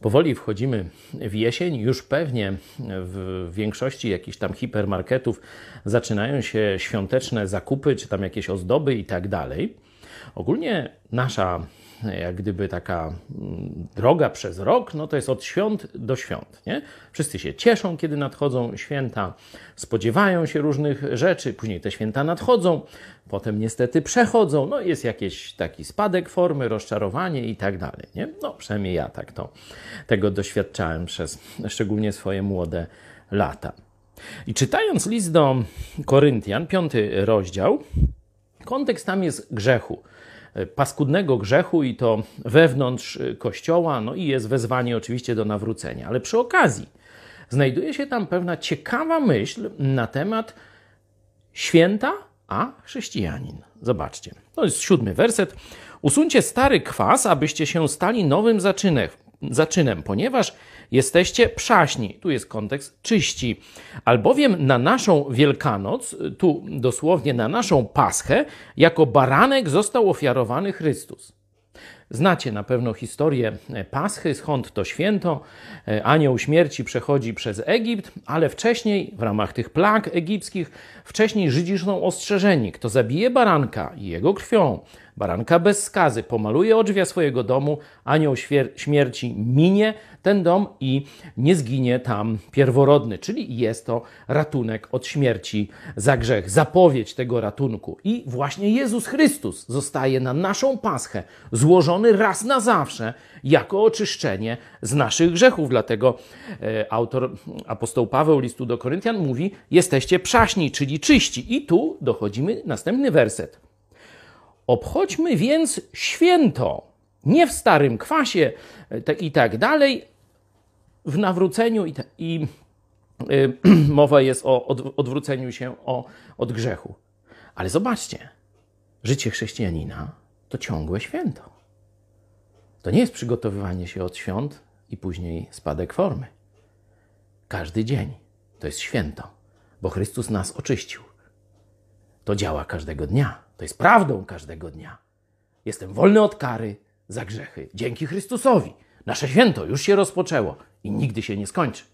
Powoli wchodzimy w jesień, już pewnie w większości jakichś tam hipermarketów zaczynają się świąteczne zakupy, czy tam jakieś ozdoby i tak dalej. Ogólnie nasza jak gdyby taka mm, droga przez rok, no to jest od świąt do świąt. Nie? Wszyscy się cieszą, kiedy nadchodzą święta, spodziewają się różnych rzeczy, później te święta nadchodzą, potem niestety przechodzą, no jest jakiś taki spadek formy, rozczarowanie i tak dalej. Nie? No przynajmniej ja tak to, tego doświadczałem przez szczególnie swoje młode lata. I czytając list do Koryntian, piąty rozdział, kontekst tam jest grzechu paskudnego grzechu i to wewnątrz kościoła, no i jest wezwanie oczywiście do nawrócenia. Ale przy okazji znajduje się tam pewna ciekawa myśl na temat święta, a chrześcijanin. Zobaczcie, to jest siódmy werset. Usuńcie stary kwas, abyście się stali nowym zaczynem, zaczynem, ponieważ jesteście przaśni. Tu jest kontekst czyści. Albowiem na naszą Wielkanoc, tu dosłownie na naszą Paschę, jako baranek został ofiarowany Chrystus. Znacie na pewno historię Paschy, skąd to święto. Anioł śmierci przechodzi przez Egipt, ale wcześniej, w ramach tych plag egipskich, wcześniej Żydzi są ostrzeżeni, kto zabije baranka jego krwią, baranka bez skazy, pomaluje odrzwia swojego domu, anioł śmierci minie ten dom i nie zginie tam pierworodny, czyli jest to ratunek od śmierci za grzech, zapowiedź tego ratunku. I właśnie Jezus Chrystus zostaje na naszą paschę złożony raz na zawsze jako oczyszczenie z naszych grzechów. Dlatego e, autor, apostoł Paweł listu do Koryntian mówi: Jesteście przaśni, czyli czyści. I tu dochodzimy następny werset. Obchodźmy więc święto, nie w starym kwasie te, i tak dalej, w nawróceniu i, i y, mowa jest o od, odwróceniu się o, od grzechu. Ale zobaczcie, życie chrześcijanina to ciągłe święto. To nie jest przygotowywanie się od świąt i później spadek formy. Każdy dzień to jest święto, bo Chrystus nas oczyścił. To działa każdego dnia. To jest prawdą każdego dnia. Jestem wolny od kary za grzechy dzięki Chrystusowi. Nasze święto już się rozpoczęło i nigdy się nie skończy.